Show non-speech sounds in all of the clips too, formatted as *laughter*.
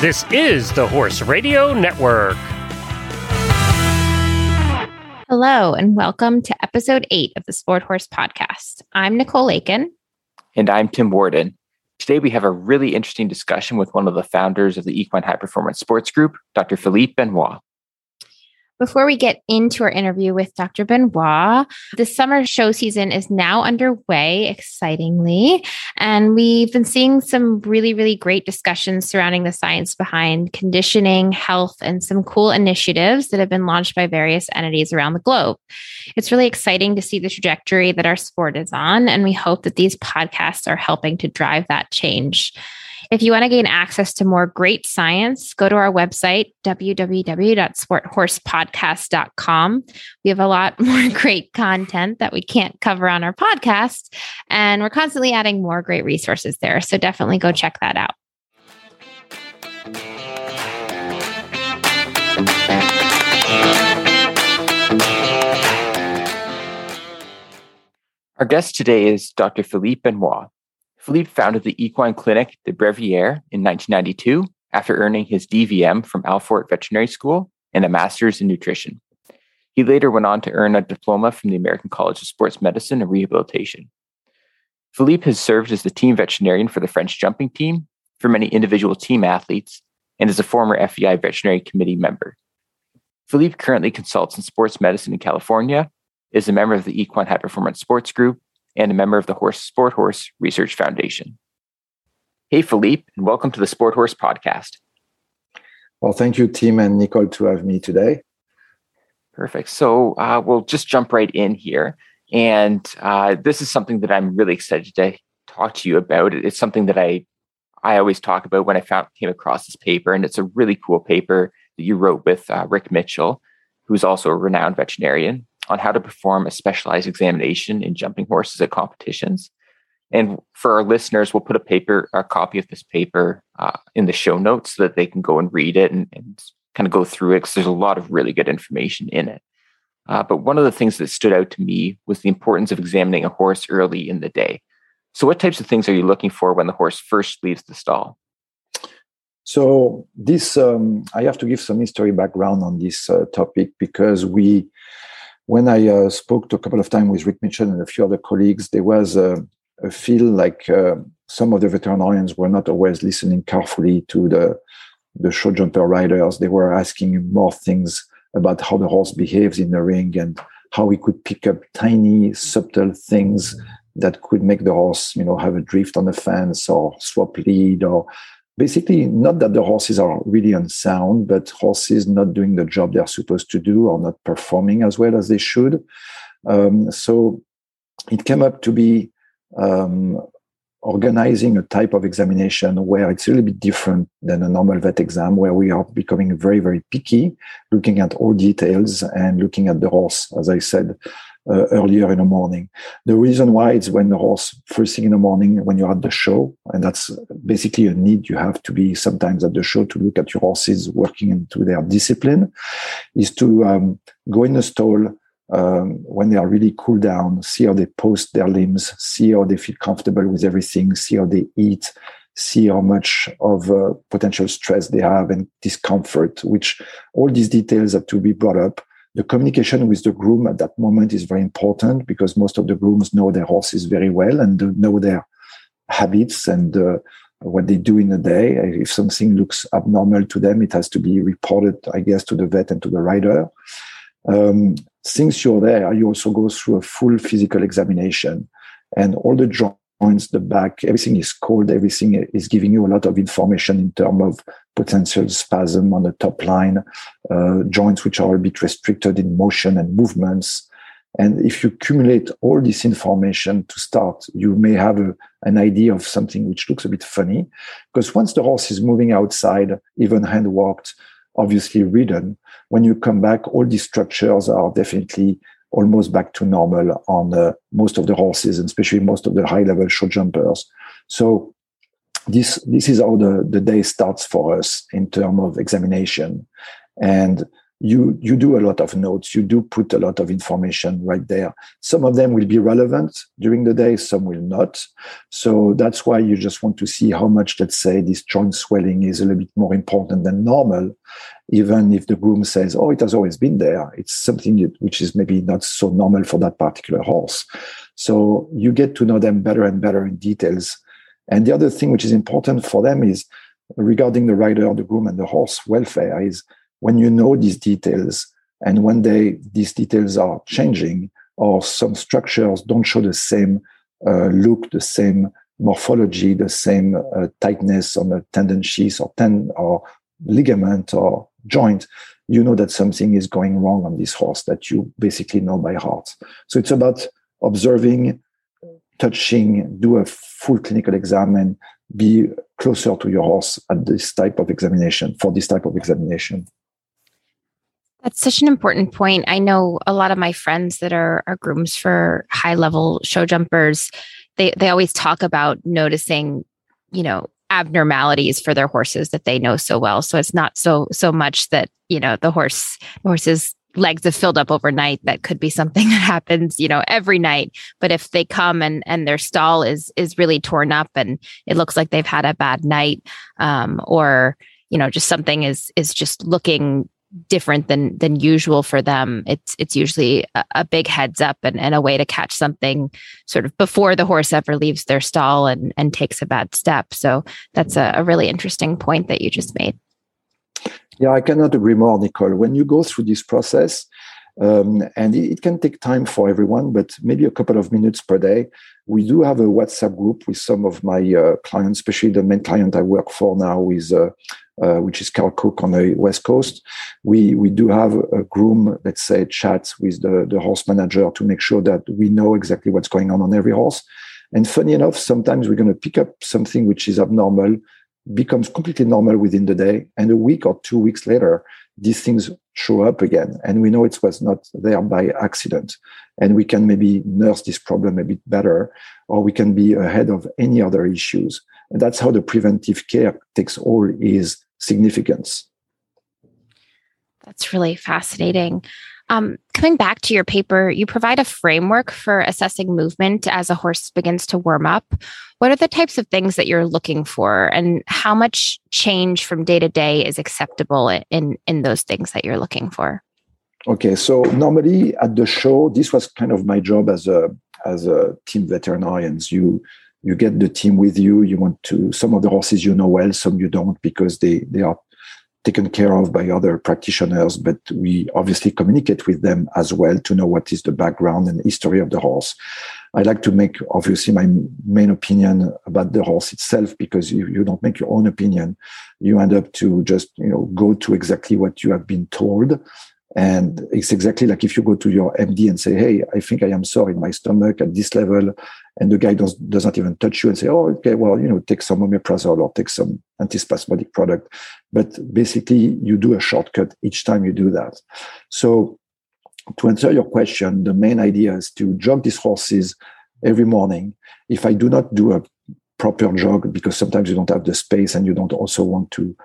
This is the Horse Radio Network. Hello, and welcome to episode eight of the Sport Horse Podcast. I'm Nicole Lakin. And I'm Tim Worden. Today, we have a really interesting discussion with one of the founders of the Equine High Performance Sports Group, Dr. Philippe Benoit. Before we get into our interview with Dr. Benoit, the summer show season is now underway, excitingly. And we've been seeing some really, really great discussions surrounding the science behind conditioning, health, and some cool initiatives that have been launched by various entities around the globe. It's really exciting to see the trajectory that our sport is on. And we hope that these podcasts are helping to drive that change. If you want to gain access to more great science, go to our website, www.sporthorsepodcast.com. We have a lot *laughs* more great content that we can't cover on our podcast, and we're constantly adding more great resources there. So definitely go check that out. Our guest today is Dr. Philippe Benoit. Philippe founded the Equine Clinic de Brevière in 1992 after earning his DVM from Alfort Veterinary School and a master's in nutrition. He later went on to earn a diploma from the American College of Sports Medicine and Rehabilitation. Philippe has served as the team veterinarian for the French jumping team, for many individual team athletes, and is a former FEI veterinary committee member. Philippe currently consults in sports medicine in California, is a member of the Equine High Performance Sports Group, and a member of the Horse Sport Horse Research Foundation. Hey, Philippe, and welcome to the Sport Horse Podcast. Well, thank you, Tim and Nicole, to have me today. Perfect. So uh, we'll just jump right in here. And uh, this is something that I'm really excited to talk to you about. It's something that I I always talk about when I found came across this paper, and it's a really cool paper that you wrote with uh, Rick Mitchell, who's also a renowned veterinarian on how to perform a specialized examination in jumping horses at competitions. And for our listeners, we'll put a paper, a copy of this paper uh, in the show notes so that they can go and read it and, and kind of go through it because there's a lot of really good information in it. Uh, but one of the things that stood out to me was the importance of examining a horse early in the day. So, what types of things are you looking for when the horse first leaves the stall? So, this um, I have to give some history background on this uh, topic because we when I uh, spoke to a couple of times with Rick Mitchell and a few other colleagues, there was a, a feel like uh, some of the veterinarians were not always listening carefully to the the show jumper riders. They were asking more things about how the horse behaves in the ring and how we could pick up tiny, subtle things that could make the horse, you know, have a drift on the fence or swap lead or basically not that the horses are really unsound, but horses not doing the job they're supposed to do or not performing as well as they should. Um, so it came up to be um, organizing a type of examination where it's a little bit different than a normal vet exam, where we are becoming very, very picky, looking at all details and looking at the horse, as I said, uh, earlier in the morning. The reason why is when the horse first thing in the morning when you're at the show, and that's basically a need you have to be sometimes at the show to look at your horses working into their discipline, is to um, go in the stall. Um, when they are really cool down, see how they post their limbs, see how they feel comfortable with everything, see how they eat, see how much of uh, potential stress they have and discomfort, which all these details have to be brought up the communication with the groom at that moment is very important because most of the grooms know their horses very well and know their habits and uh, what they do in a day. If something looks abnormal to them, it has to be reported, I guess, to the vet and to the rider. Um, since you're there, you also go through a full physical examination and all the joints, the back, everything is cold, everything is giving you a lot of information in terms of potential spasm on the top line, uh, joints which are a bit restricted in motion and movements. And if you accumulate all this information to start, you may have a, an idea of something which looks a bit funny. Because once the horse is moving outside, even hand walked, obviously ridden, when you come back, all these structures are definitely almost back to normal on uh, most of the horses, and especially most of the high level show jumpers. So this this is how the, the day starts for us in terms of examination. And you you do a lot of notes. You do put a lot of information right there. Some of them will be relevant during the day some will not. So that's why you just want to see how much let's say this joint swelling is a little bit more important than normal. Even if the groom says oh it has always been there it's something which is maybe not so normal for that particular horse. So you get to know them better and better in details and the other thing which is important for them is regarding the rider the groom and the horse welfare is when you know these details and one day these details are changing or some structures don't show the same uh, look, the same morphology, the same uh, tightness on a tendon sheath or ten or ligament or joint, you know that something is going wrong on this horse that you basically know by heart. So it's about observing, touching, do a full clinical exam and be closer to your horse at this type of examination for this type of examination. That's such an important point. I know a lot of my friends that are, are grooms for high level show jumpers. They they always talk about noticing, you know, abnormalities for their horses that they know so well. So it's not so so much that you know the horse horses legs have filled up overnight that could be something *laughs* that happens you know every night. But if they come and and their stall is is really torn up and it looks like they've had a bad night um, or you know just something is is just looking different than than usual for them it's it's usually a, a, big heads up and, and a way to catch something sort of before the horse ever leaves their stall and and takes a bad step. So that's a, a really interesting point that you just made yeah i cannot agree more nicole when you go through this process um, and it, it, can take time for everyone but maybe a couple of minutes per day we do have a whatsapp group with some of my uh, clients especially the main client i work for now is uh, uh, which is Karl Cook on the West Coast. We we do have a groom, let's say, chat with the, the horse manager to make sure that we know exactly what's going on on every horse. And funny enough, sometimes we're going to pick up something which is abnormal, becomes completely normal within the day, and a week or two weeks later, these things show up again, and we know it was not there by accident, and we can maybe nurse this problem a bit better, or we can be ahead of any other issues. And that's how the preventive care takes all its significance. That's really fascinating. Um, coming back to your paper, you provide a framework for assessing movement as a horse begins to warm up. What are the types of things that you're looking for, and how much change from day to day is acceptable in in those things that you're looking for? Okay, so normally at the show, this was kind of my job as a as a team veterinarians. You you get the team with you. You want to some of the horses you know well, some you don't because they they are taken care of by other practitioners. But we obviously communicate with them as well to know what is the background and history of the horse. I like to make obviously my main opinion about the horse itself because you, you don't make your own opinion. You end up to just you know go to exactly what you have been told and it's exactly like if you go to your MD and say, Hey, I think I am sore in my stomach at this level. And the guy does, does not even touch you and say, Oh, okay, well, you know, take some omeprazole or take some antispasmodic product. But basically, you do a shortcut each time you do that. So, to answer your question, the main idea is to jog these horses every morning. If I do not do a proper jog, because sometimes you don't have the space and you don't also want to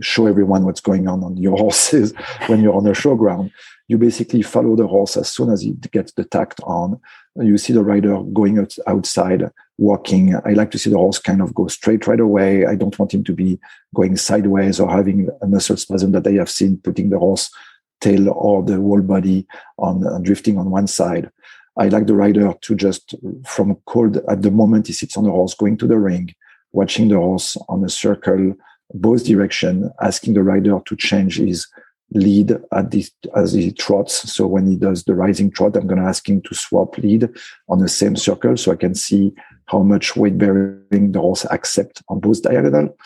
show everyone what's going on on your *laughs* horses when you're on a showground. You basically follow the horse as soon as it gets the tact on. You see the rider going outside, walking. I like to see the horse kind of go straight right away. I don't want him to be going sideways or having a muscle spasm that I have seen putting the horse tail or the whole body on uh, drifting on one side. I like the rider to just from cold at the moment he sits on the horse, going to the ring, watching the horse on a circle both direction, asking the rider to change his lead at as he trots. So when he does the rising trot, I'm going to ask him to swap lead on the same circle so I can see how much weight bearing the horse accept on both diagonal.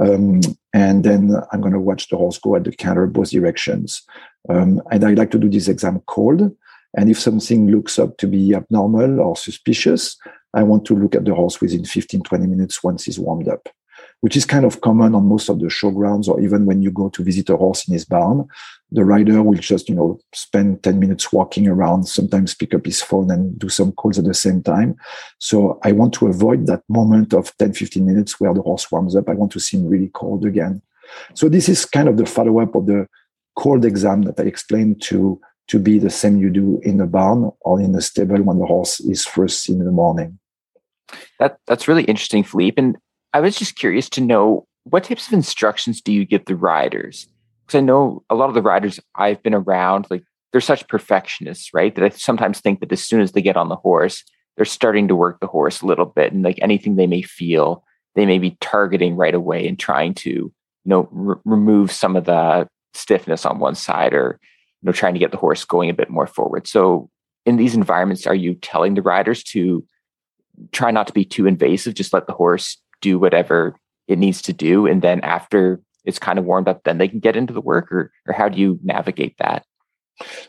Um, and then I'm going to watch the horse go at the canter both directions. Um, and I like to do this exam cold. And if something looks up to be abnormal or suspicious, I want to look at the horse within 15, 20 minutes once he's warmed up which is kind of common on most of the showgrounds, or even when you go to visit a horse in his barn, the rider will just, you know, spend 10 minutes walking around, sometimes pick up his phone and do some calls at the same time. So I want to avoid that moment of 10, 15 minutes where the horse warms up. I want to see him really cold again. So this is kind of the follow up of the cold exam that I explained to to be the same you do in a barn or in a stable when the horse is first seen in the morning. That that's really interesting, Philippe. And I was just curious to know what types of instructions do you give the riders? Because I know a lot of the riders I've been around, like they're such perfectionists, right? That I sometimes think that as soon as they get on the horse, they're starting to work the horse a little bit, and like anything they may feel, they may be targeting right away and trying to, you know, r- remove some of the stiffness on one side or you know trying to get the horse going a bit more forward so in these environments are you telling the riders to try not to be too invasive just let the horse do whatever it needs to do and then after it's kind of warmed up then they can get into the work or, or how do you navigate that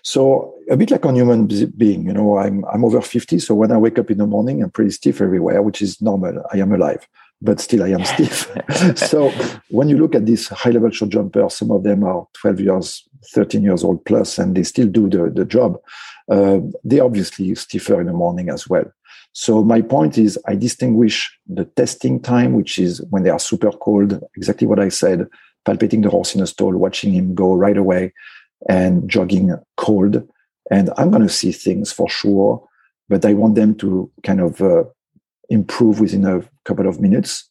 so a bit like a human being you know i'm i'm over 50 so when i wake up in the morning i'm pretty stiff everywhere which is normal i am alive but still I am *laughs* stiff. so when you look at these high level short jumpers, some of them are 12 years, 13 years old plus, and they still do the, the job. Uh, they obviously stiffer in the morning as well. So my point is I distinguish the testing time, which is when they are super cold, exactly what I said, palpating the horse in a stall, watching him go right away and jogging cold. And I'm going to see things for sure, but I want them to kind of uh, improve within a couple of minutes,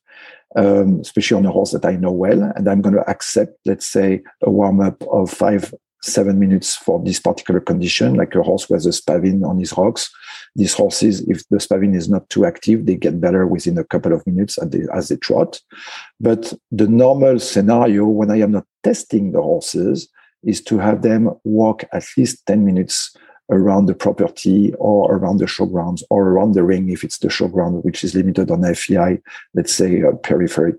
um, especially on a horse that I know well. And I'm going to accept, let's say, a warm up of five, seven minutes for this particular condition, like a horse with a spavin on his rocks. These horses, if the spavin is not too active, they get better within a couple of minutes as they, as they trot. But the normal scenario when I am not testing the horses is to have them walk at least 10 minutes around the property or around the showgrounds or around the ring if it's the showground which is limited on FEI, let's say uh, peripheral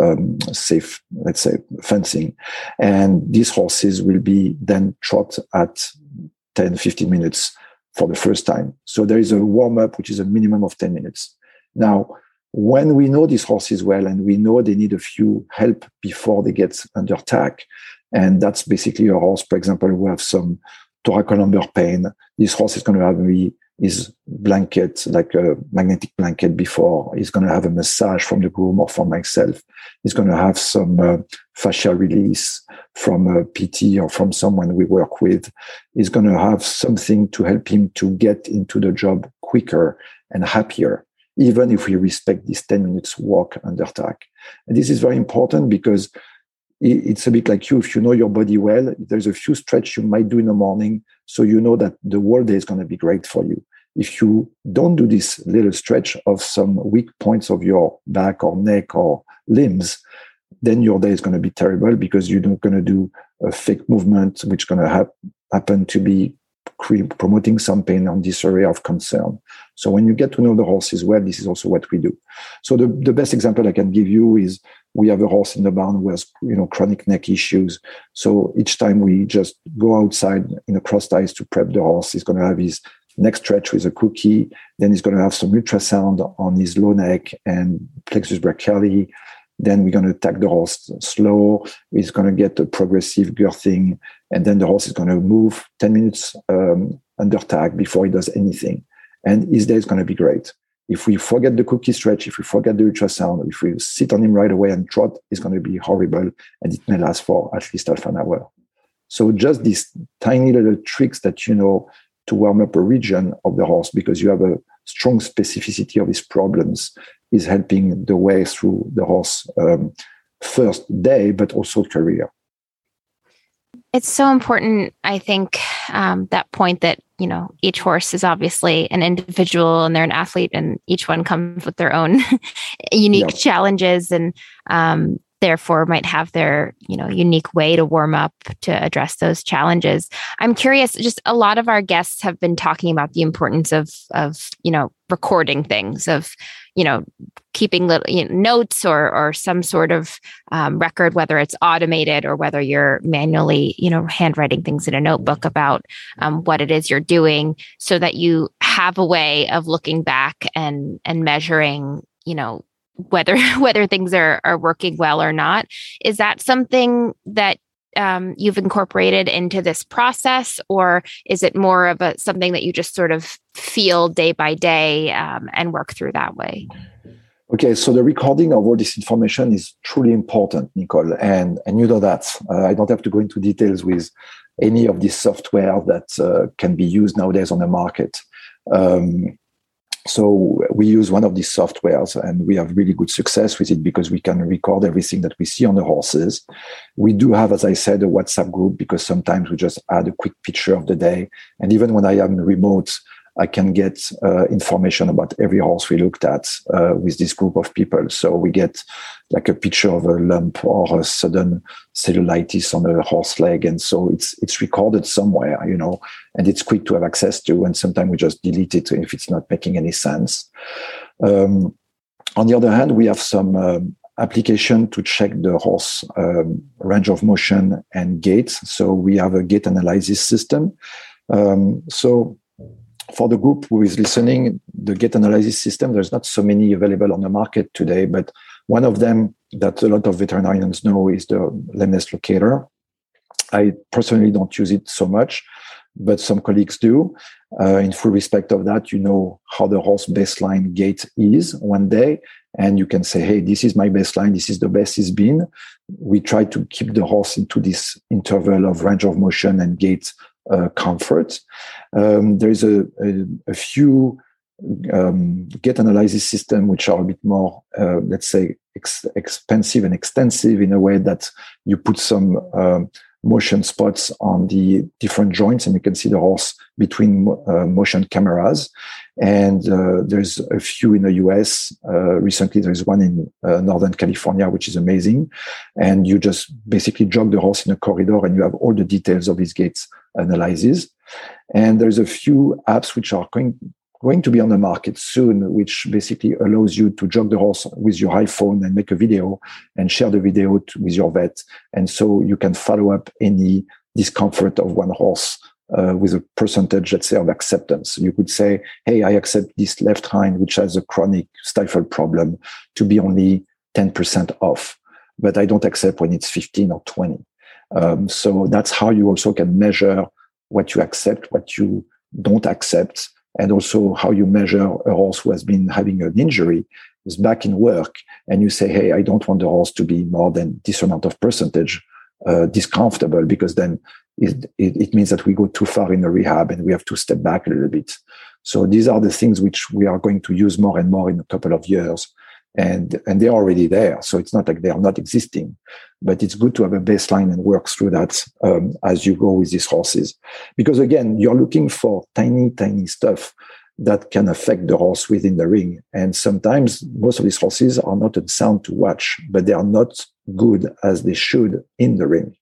um, safe, let's say fencing. And these horses will be then trot at 10, 15 minutes for the first time. So there is a warm up, which is a minimum of 10 minutes. Now, when we know these horses well and we know they need a few help before they get under attack, and that's basically a horse, for example, who have some thoracolumbar pain. This horse is going to have his blanket, like a magnetic blanket before. He's going to have a massage from the groom or from myself. He's going to have some uh, fascial release from a PT or from someone we work with. He's going to have something to help him to get into the job quicker and happier, even if we respect this 10 minutes walk under attack. And this is very important because it's a bit like you if you know your body well there's a few stretch you might do in the morning so you know that the whole day is going to be great for you if you don't do this little stretch of some weak points of your back or neck or limbs then your day is going to be terrible because you're not going to do a fake movement which going to ha- happen to be promoting some pain on this area of concern. So when you get to know the horses well, this is also what we do. So the, the best example I can give you is we have a horse in the barn who has you know chronic neck issues. So each time we just go outside in a cross ties to prep the horse, he's going to have his neck stretch with a cookie. Then he's going to have some ultrasound on his low neck and plexus brachialis. Then we're going to attack the horse slow. He's going to get a progressive girthing, and then the horse is going to move 10 minutes um, under tag before he does anything. And his day is going to be great. If we forget the cookie stretch, if we forget the ultrasound, if we sit on him right away and trot, it's going to be horrible and it may last for at least half an hour. So just these tiny little tricks that you know to warm up a region of the horse because you have a strong specificity of his problems is helping the way through the horse um, first day, but also career. It's so important, I think, um, that point that, you know, each horse is obviously an individual and they're an athlete and each one comes with their own *laughs* unique yeah. challenges. And um, therefore might have their you know unique way to warm up to address those challenges i'm curious just a lot of our guests have been talking about the importance of of you know recording things of you know keeping little you know, notes or or some sort of um, record whether it's automated or whether you're manually you know handwriting things in a notebook about um, what it is you're doing so that you have a way of looking back and and measuring you know whether *laughs* whether things are are working well or not. Is that something that um, you've incorporated into this process, or is it more of a something that you just sort of feel day by day um, and work through that way? Okay, so the recording of all this information is truly important, Nicole, and and you know that. Uh, I don't have to go into details with any of this software that uh, can be used nowadays on the market. Um, so we use one of these softwares and we have really good success with it because we can record everything that we see on the horses. We do have, as I said, a WhatsApp group because sometimes we just add a quick picture of the day. And even when I am remote, I can get uh, information about every horse we looked at uh, with this group of people. So we get like a picture of a lump or a sudden cellulitis on a horse leg, and so it's it's recorded somewhere, you know, and it's quick to have access to. And sometimes we just delete it if it's not making any sense. Um, on the other hand, we have some um, application to check the horse um, range of motion and gait. So we have a gait analysis system. Um, so for the group who is listening, the gait analysis system, there's not so many available on the market today, but one of them that a lot of veterinarians know is the lameness locator. I personally don't use it so much, but some colleagues do. Uh, in full respect of that, you know how the horse baseline gait is one day, and you can say, hey, this is my baseline, this is the best it's been. We try to keep the horse into this interval of range of motion and gait comfort. Um, there is a, a, a few um, gait analysis system which are a bit more, uh, let's say, ex- expensive and extensive in a way that you put some um, motion spots on the different joints and you can see the horse between uh, motion cameras and uh, there's a few in the us uh, recently there's one in uh, northern california which is amazing. And you just basically jog the horse in a corridor and you have all the details of his gaits analysis. And there's a few apps which are going going to be on the market soon, which basically allows you to jog the horse with your iPhone and make a video and share the video to, with your vet. And so you can follow up any discomfort of one horse uh, with a percentage, let's say, of acceptance. You could say, hey, I accept this left hind, which has a chronic stifle problem, to be only 10% off, but I don't accept when it's 15 or 20. Um, so that's how you also can measure what you accept, what you don't accept, and also how you measure a horse who has been having an injury is back in work and you say hey i don't want the horse to be more than this amount of percentage uh, discomfortable because then it, it, means that we go too far in the rehab and we have to step back a little bit. So these are the things which we are going to use more and more in a couple of years. And and they're already there. So it's not like they are not existing but it's good to have a baseline and work through that um, as you go with these horses. Because again you're looking for tiny tiny stuff that can affect the horse within the ring. And sometimes most of these horses are not sound to watch but they are not good as they should in the ring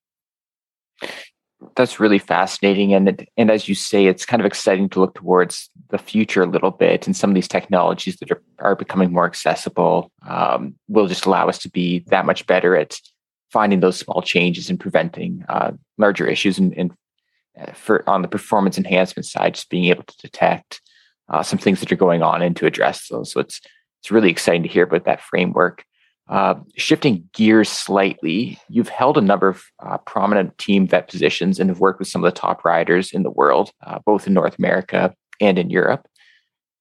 that's really fascinating and and as you say it's kind of exciting to look towards the future a little bit and some of these technologies that are, are becoming more accessible um, will just allow us to be that much better at finding those small changes and preventing uh, larger issues and, and uh, for on the performance enhancement side just being able to detect uh, some things that are going on and to address those. So it's it's really exciting to hear about that framework uh, shifting gears slightly, you've held a number of uh, prominent team vet positions and have worked with some of the top riders in the world, uh, both in North America and in Europe.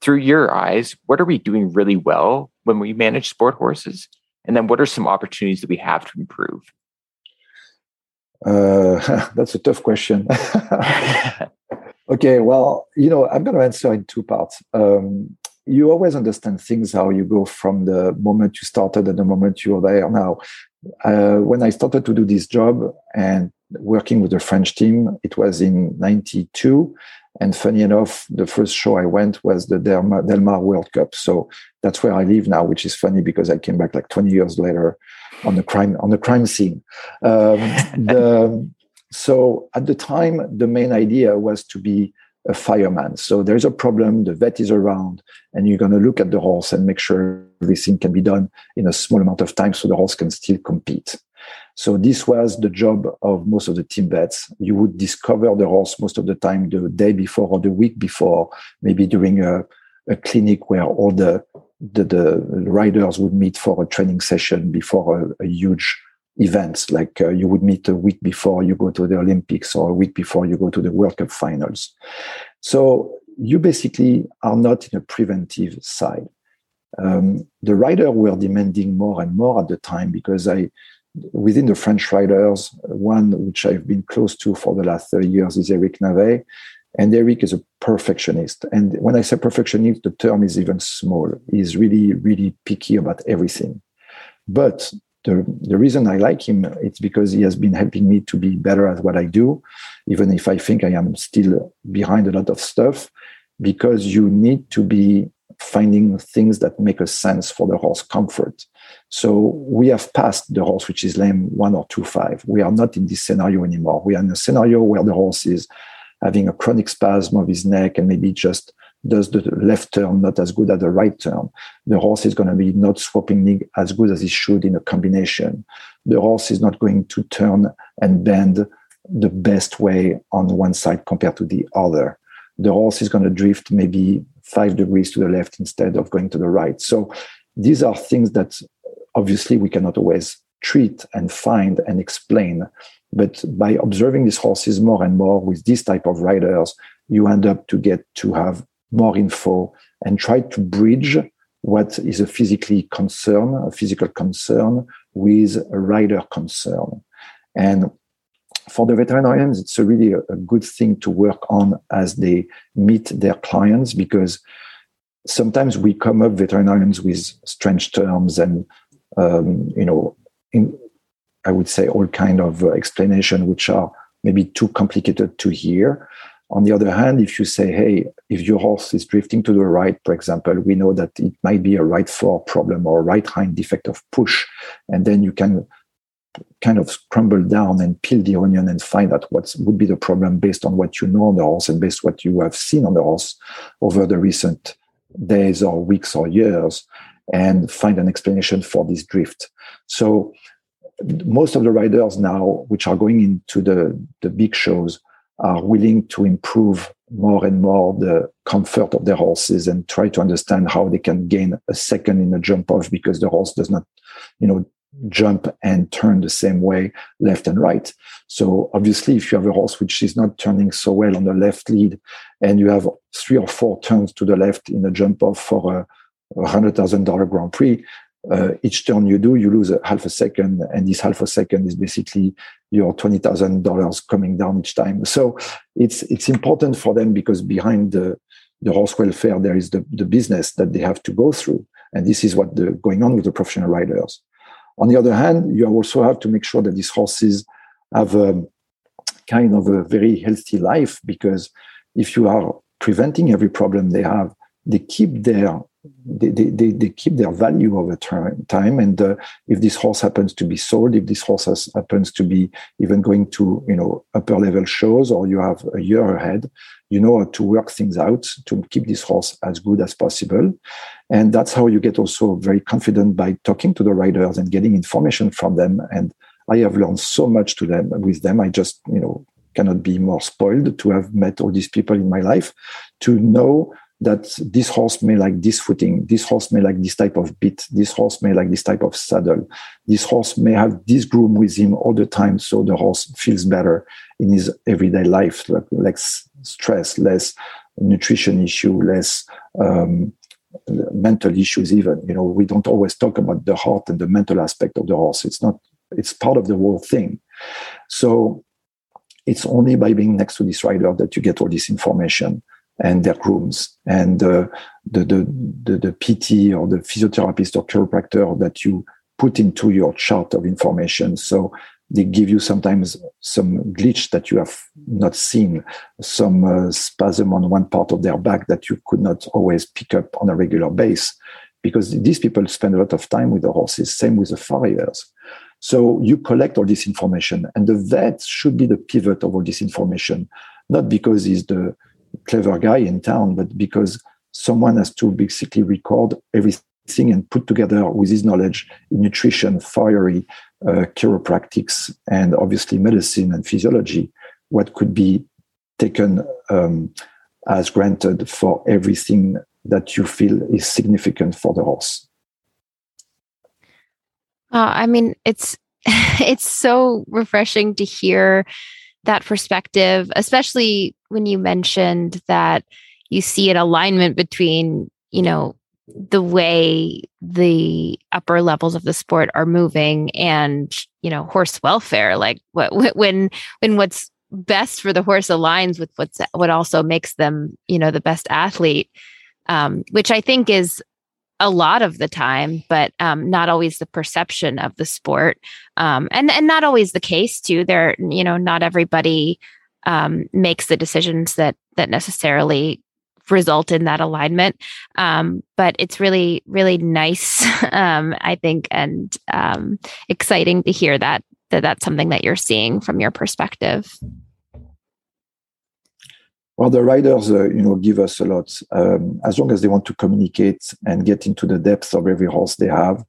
Through your eyes, what are we doing really well when we manage sport horses? And then what are some opportunities that we have to improve? Uh, *laughs* that's a tough question. *laughs* *laughs* okay, well, you know, I'm going to answer in two parts. Um, you always understand things how you go from the moment you started and the moment you're there now. Uh, when I started to do this job and working with the French team, it was in 92. And funny enough, the first show I went was the Del Mar, Delmar World Cup. So that's where I live now, which is funny because I came back like 20 years later on the crime, on the crime scene. Um, *laughs* the, so at the time, the main idea was to be a fireman. So there's a problem, the vet is around, and you're going to look at the horse and make sure everything can be done in a small amount of time so the horse can still compete. So this was the job of most of the team vets. You would discover the horse most of the time the day before or the week before, maybe during a, a clinic where all the, the, the riders would meet for a training session before a, a huge events like uh, you would meet a week before you go to the olympics or a week before you go to the world cup finals so you basically are not in a preventive side um, the rider were demanding more and more at the time because I, within the French riders, one which I've been close to for the last 30 years is Eric Navet. And Eric is a perfectionist. And when I say perfectionist, the term is even small. He's really, really picky about everything. But the, the reason I like him, it's because he has been helping me to be better at what I do, even if I think I am still behind a lot of stuff, because you need to be finding things that make a sense for the horse comfort. So we have passed the horse which is lame one or two five. We are not in this scenario anymore. We are in a scenario where the horse is having a chronic spasm of his neck and maybe just does the left turn not as good as the right turn. The horse is going to be not swapping as good as it should in a combination. The horse is not going to turn and bend the best way on one side compared to the other. The horse is going to drift maybe five degrees to the left instead of going to the right. So these are things that obviously we cannot always treat and find and explain. But by observing these horses more and more with this type of riders, you end up to get to have more info and try to bridge what is a physically concern, a physical concern with a rider concern. And for the veterinarians, it's a really a, good thing to work on as they meet their clients because sometimes we come up veterinarians with strange terms and um, you know in, i would say all kind of uh, explanation which are maybe too complicated to hear on the other hand, if you say, hey, if your horse is drifting to the right, for example, we know that it might be a right fore problem or right hind defect of push. And then you can kind of crumble down and peel the onion and find out what would be the problem based on what you know on the horse and based what you have seen on the horse over the recent days or weeks or years and find an explanation for this drift. So most of the riders now, which are going into the, the big shows, are willing to improve more and more the comfort of their horses and try to understand how they can gain a second in a jump off because the horse does not, you know, jump and turn the same way left and right. So obviously, if you have a horse which is not turning so well on the left lead, and you have three or four turns to the left in a jump off for a hundred thousand dollar Grand Prix, uh, each turn you do, you lose a half a second, and this half a second is basically your twenty thousand dollars coming down each time. So it's it's important for them because behind the the horse welfare there is the, the business that they have to go through, and this is what the going on with the professional riders. On the other hand, you also have to make sure that these horses have a kind of a very healthy life because if you are preventing every problem they have, they keep their they, they, they keep their value over time. And uh, if this horse happens to be sold, if this horse has, happens to be even going to you know upper level shows, or you have a year ahead, you know how to work things out to keep this horse as good as possible. And that's how you get also very confident by talking to the riders and getting information from them. And I have learned so much to them with them. I just you know cannot be more spoiled to have met all these people in my life to know that this horse may like this footing, this horse may like this type of bit, this horse may like this type of saddle, this horse may have this groom with him all the time, so the horse feels better in his everyday life, like less stress, less nutrition issue, less um, mental issues. Even you know, we don't always talk about the heart and the mental aspect of the horse. It's not. It's part of the whole thing. So it's only by being next to this rider that you get all this information and their grooms and uh, the, the, the, the PT or the physiotherapist or chiropractor that you put into your chart of information. So they give you sometimes some glitch that you have not seen, some uh, spasm on one part of their back that you could not always pick up on a regular base because these people spend a lot of time with the horses, same with the farriers. So you collect all this information and the vet should be the pivot of all this information, not because he's the clever guy in town, but because someone has to basically record everything and put together with his knowledge in nutrition, farriery, uh, chiropractics, and obviously medicine and physiology, what could be taken um, as granted for everything that you feel is significant for the horse. Uh, I mean, it's *laughs* it's so refreshing to hear that perspective, especially when you mentioned that you see an alignment between, you know, the way the upper levels of the sport are moving and you know horse welfare like what *laughs* when when what's best for the horse aligns with what's what also makes them you know the best athlete um, which i think is a lot of the time but um, not always the perception of the sport um, and and not always the case too there you know not everybody um, makes the decisions that that necessarily result in that alignment. Um, but it's really, really nice, *laughs* um, I think, and um, exciting to hear that, that that's something that you're seeing from your perspective. Well, the riders, uh, you know, give us a lot um, as long as they want to communicate and get into the depth of every horse they have.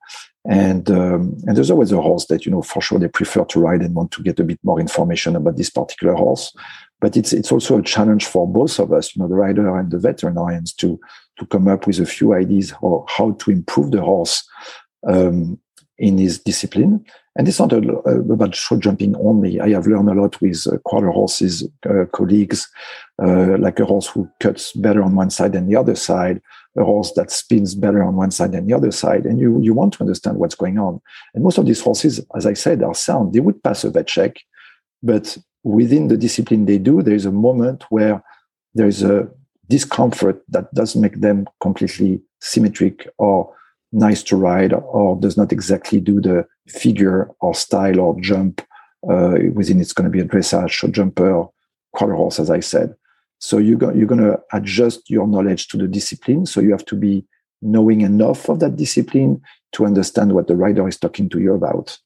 And um, and there's always a horse that you know for sure they prefer to ride and want to get a bit more information about this particular horse but it's it's also a challenge for both of us, you know, the rider and the veterinarians, to to come up with a few ideas or how to improve the horse um, in his discipline. And it's not a, about show jumping only. I have learned a lot with uh, quarter horses uh, colleagues, uh, like a horse who cuts better on one side than the other side, a horse that spins better on one side than the other side. And you you want to understand what's going on. And most of these horses, as I said, are sound. They would pass a vet check, but within the discipline they do, there is a moment where there is a discomfort that does make them completely symmetric or nice to ride or does not exactly do the figure or style or jump uh, within it's going to be a dressage or jumper quarter horse as i said. So you're, go- you're going to adjust your knowledge to the discipline. So you have to be knowing enough of that discipline to understand what the rider is talking to you about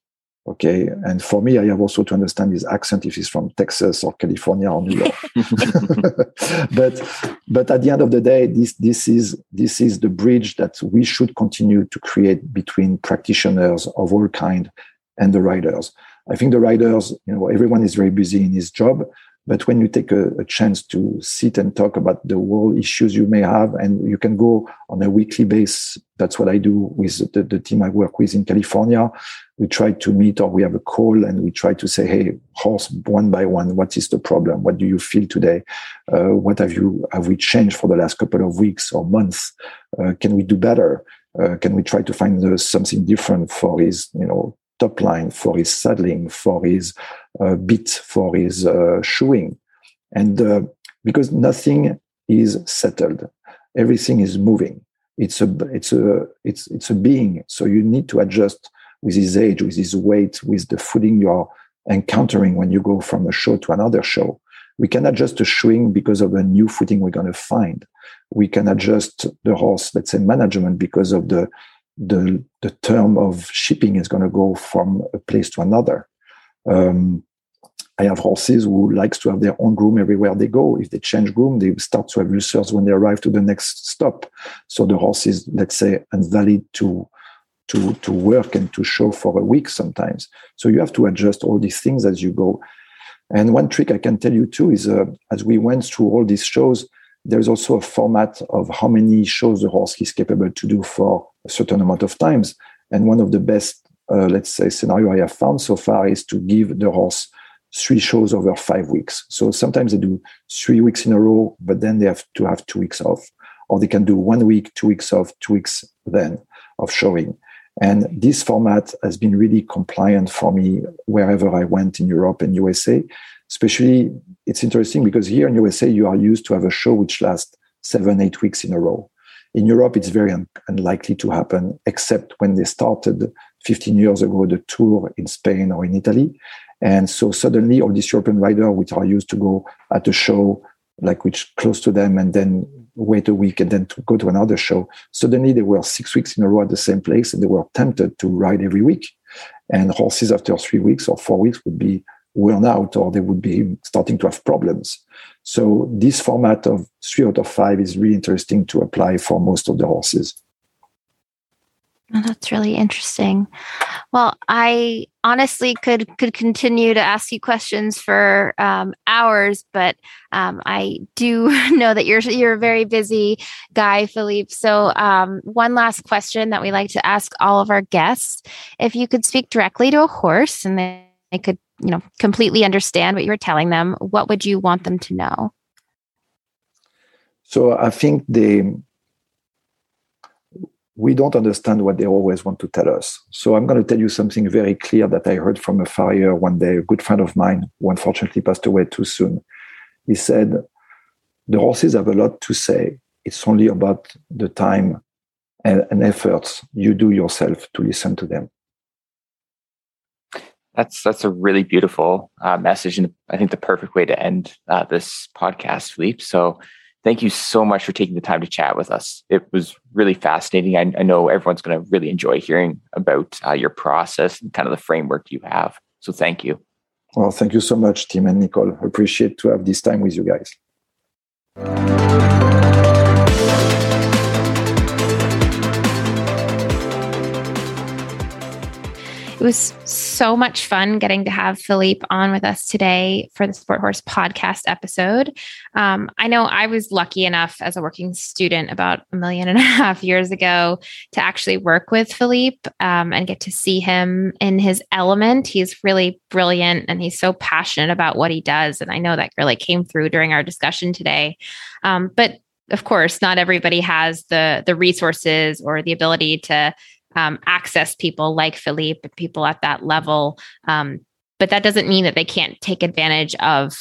Okay. And for me, I have also to understand his accent if he's from Texas or California or New York. *laughs* *laughs* but but at the end of the day, this this is this is the bridge that we should continue to create between practitioners of all kind and the riders. I think the riders, you know, everyone is very busy in his job, but when you take a, a, chance to sit and talk about the world issues you may have, and you can go on a weekly basis, that's what I do with the, the team I work with in California. We try to meet or we have a call and we try to say, hey, horse, one by one, what is the problem? What do you feel today? Uh, what have you have we changed for the last couple of weeks or months? Uh, can we do better? Uh, can we try to find uh, something different for his, you know, top line, for his saddling, for his bit, for his uh, shoeing. And uh, because nothing is settled, everything is moving. It's a, it's a, it's, it's a being. So you need to adjust with his age, with his weight, with the footing you're encountering when you go from a show to another show. We can adjust the shoeing because of a new footing we're going to find. We can adjust the horse, let's say management, because of the the the term of shipping is going to go from a place to another. Um, I have horses who likes to have their own groom everywhere they go. If they change groom, they start to have ulcers when they arrive to the next stop. So the horse is, let's say, invalid to to to work and to show for a week sometimes. So you have to adjust all these things as you go. And one trick I can tell you too is, uh, as we went through all these shows, there's also a format of how many shows the horse is capable to do for a certain amount of times. And one of the best, Uh, let's say, scenario I have found so far is to give the horse three shows over five weeks. So sometimes they do three weeks in a row, but then they have to have two weeks off. Or they can do one week, two weeks off, two weeks then of showing. And this format has been really compliant for me wherever I went in Europe and USA especially it's interesting because here in USA you are used to have a show which lasts seven, eight weeks in a row. In Europe, it's very un- unlikely to happen, except when they started 15 years ago the tour in Spain or in Italy. And so suddenly all these European riders which are used to go at a show like which close to them and then wait a week and then to go to another show, suddenly they were six weeks in a row at the same place and they were tempted to ride every week. And horses after three weeks or four weeks would be worn out or they would be starting to have problems. So this format of three out of five is really interesting to apply for most of the horses. Oh, that's really interesting. Well, I honestly could could continue to ask you questions for um, hours, but um, I do *laughs* know that you're you're a very busy guy, Philippe. So, um, one last question that we like to ask all of our guests: If you could speak directly to a horse and they could you know completely understand what you were telling them what would you want them to know so i think the we don't understand what they always want to tell us. So I'm going to tell you something very clear that I heard from a farrier one day, a good friend of mine who unfortunately passed away too soon. He said, The horses have a lot to say. It's only about the time and, and efforts you do yourself to listen to them. That's that's a really beautiful uh, message, and I think the perfect way to end uh, this podcast, Philippe. So, thank you so much for taking the time to chat with us. It was really fascinating. I, I know everyone's going to really enjoy hearing about uh, your process and kind of the framework you have. So, thank you. Well, thank you so much, Tim and Nicole. Appreciate to have this time with you guys. It was so much fun getting to have Philippe on with us today for the Sport Horse podcast episode. Um, I know I was lucky enough as a working student about a million and a *laughs* half years ago to actually work with Philippe um, and get to see him in his element. He's really brilliant and he's so passionate about what he does. And I know that really came through during our discussion today. Um, but of course, not everybody has the the resources or the ability to um, access people like Philippe people at that level. Um, but that doesn't mean that they can't take advantage of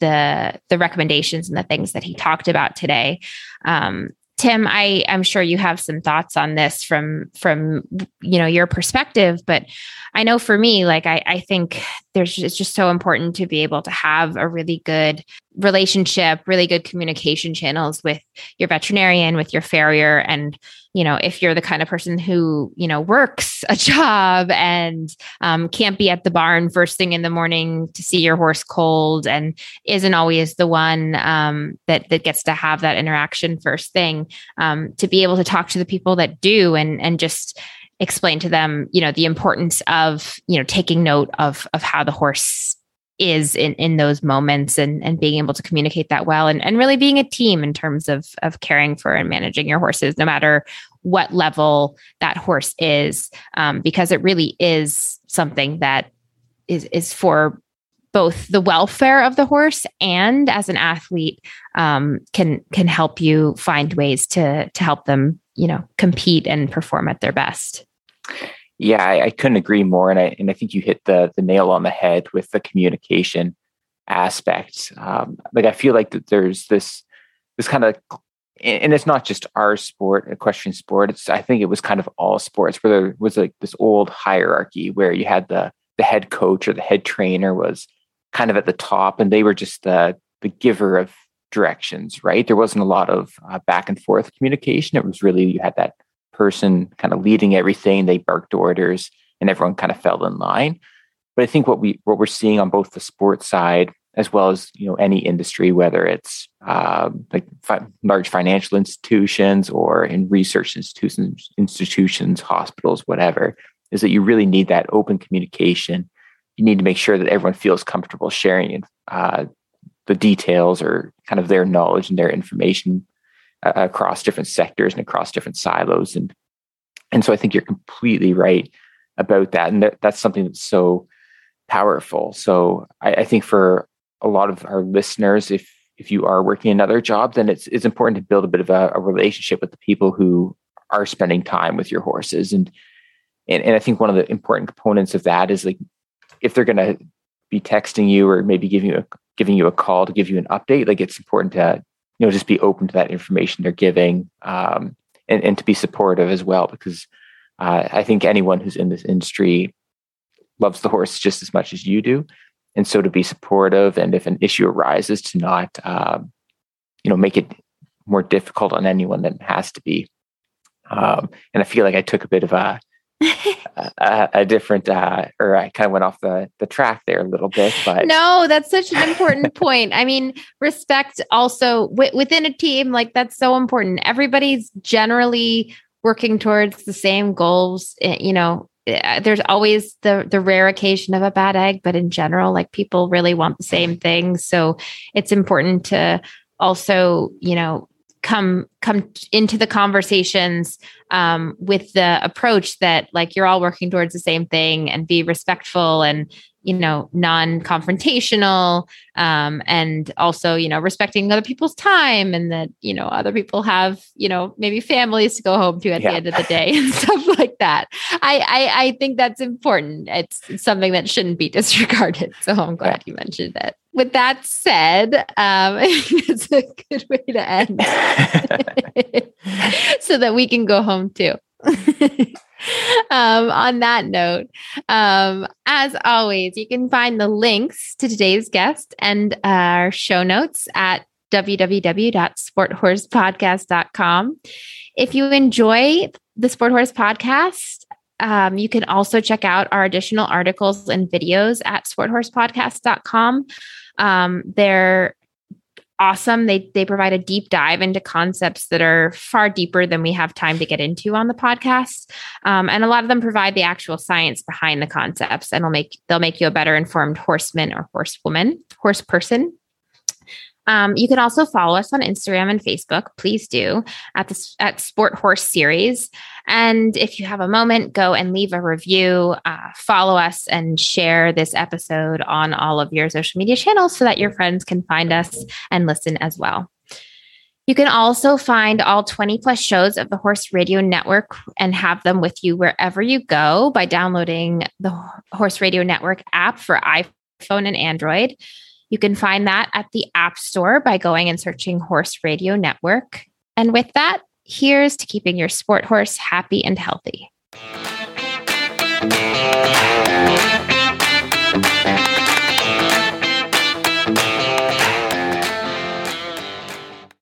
the the recommendations and the things that he talked about today. Um, Tim, I I'm sure you have some thoughts on this from from you know your perspective, but I know for me, like I I think there's it's just so important to be able to have a really good relationship, really good communication channels with your veterinarian, with your farrier, and you know if you're the kind of person who you know works *laughs* a job and um, can't be at the barn first thing in the morning to see your horse cold and isn't always the one um, that that gets to have that interaction first thing um, to be able to talk to the people that do and and just explain to them you know the importance of you know taking note of of how the horse is in in those moments and and being able to communicate that well and and really being a team in terms of of caring for and managing your horses no matter what level that horse is um, because it really is something that is is for both the welfare of the horse and as an athlete um, can can help you find ways to to help them you know compete and perform at their best yeah, I, I, couldn't agree more, and I and I think you hit the the nail on the head with the communication aspect. Um, like I feel like that there's this this kind of, and it's not just our sport, equestrian sport. It's I think it was kind of all sports where there was like this old hierarchy where you had the the head coach or the head trainer was kind of at the top, and they were just the the giver of directions. Right? There wasn't a lot of uh, back and forth communication. It was really you had that person kind of leading everything. They barked orders, and everyone kind of fell in line. But I think what we what we're seeing on both the sports side as well as you know any industry, whether it's uh, like fi- large financial institutions or in research institutions, institutions, hospitals, whatever, is that you really need that open communication. You need to make sure that everyone feels comfortable sharing uh, the details or kind of their knowledge and their information across different sectors and across different silos. And and so i think you're completely right about that. And that, that's something that's so powerful. So I, I think for a lot of our listeners if if you are working another job then it's it's important to build a bit of a, a relationship with the people who are spending time with your horses. And and, and i think one of the important components of that is like if they're going to be texting you or maybe giving you a giving you a call to give you an update like it's important to you know just be open to that information they're giving um, and, and to be supportive as well because uh, i think anyone who's in this industry loves the horse just as much as you do. And so to be supportive and if an issue arises to not um, you know make it more difficult on anyone than it has to be. Um, and i feel like i took a bit of a a, a, different uh, or i kind of went off the the track there a little bit but no that's such an important point. I mean respect also w- within a team like that's so important. Everybody's generally working towards the same goals eh, you know eh, there's always the the rare occasion of a bad egg but in general like people really want the same thing. So it's important to also you know come come into the conversations um, with the approach that like you're all working towards the same thing and be respectful and you know, non-confrontational, um, and also, you know, respecting other people's time and that, you know, other people have, you know, maybe families to go home to at yeah. the end of the day *laughs* and stuff like that. I, I, I think that's important. It's, it's something that shouldn't be *laughs* disregarded. So I'm glad you mentioned it. With that said, um, *laughs* it's a good way to end so that we can go home too. Um, on that note, um, as always, you can find the links to today's guest and our show notes at www.sporthorsepodcast.com. If you enjoy the Sport Horse podcast, um, you can also check out our additional articles and videos at sporthorsepodcast.com. Um, they're awesome. They they provide a deep dive into concepts that are far deeper than we have time to get into on the podcast, um, and a lot of them provide the actual science behind the concepts, and will make they'll make you a better informed horseman or horsewoman, horse person. Um, you can also follow us on Instagram and Facebook. Please do at the at Sport Horse Series. And if you have a moment, go and leave a review, uh, follow us, and share this episode on all of your social media channels so that your friends can find us and listen as well. You can also find all 20 plus shows of the Horse Radio Network and have them with you wherever you go by downloading the Horse Radio Network app for iPhone and Android. You can find that at the App Store by going and searching Horse Radio Network. And with that, here's to keeping your sport horse happy and healthy.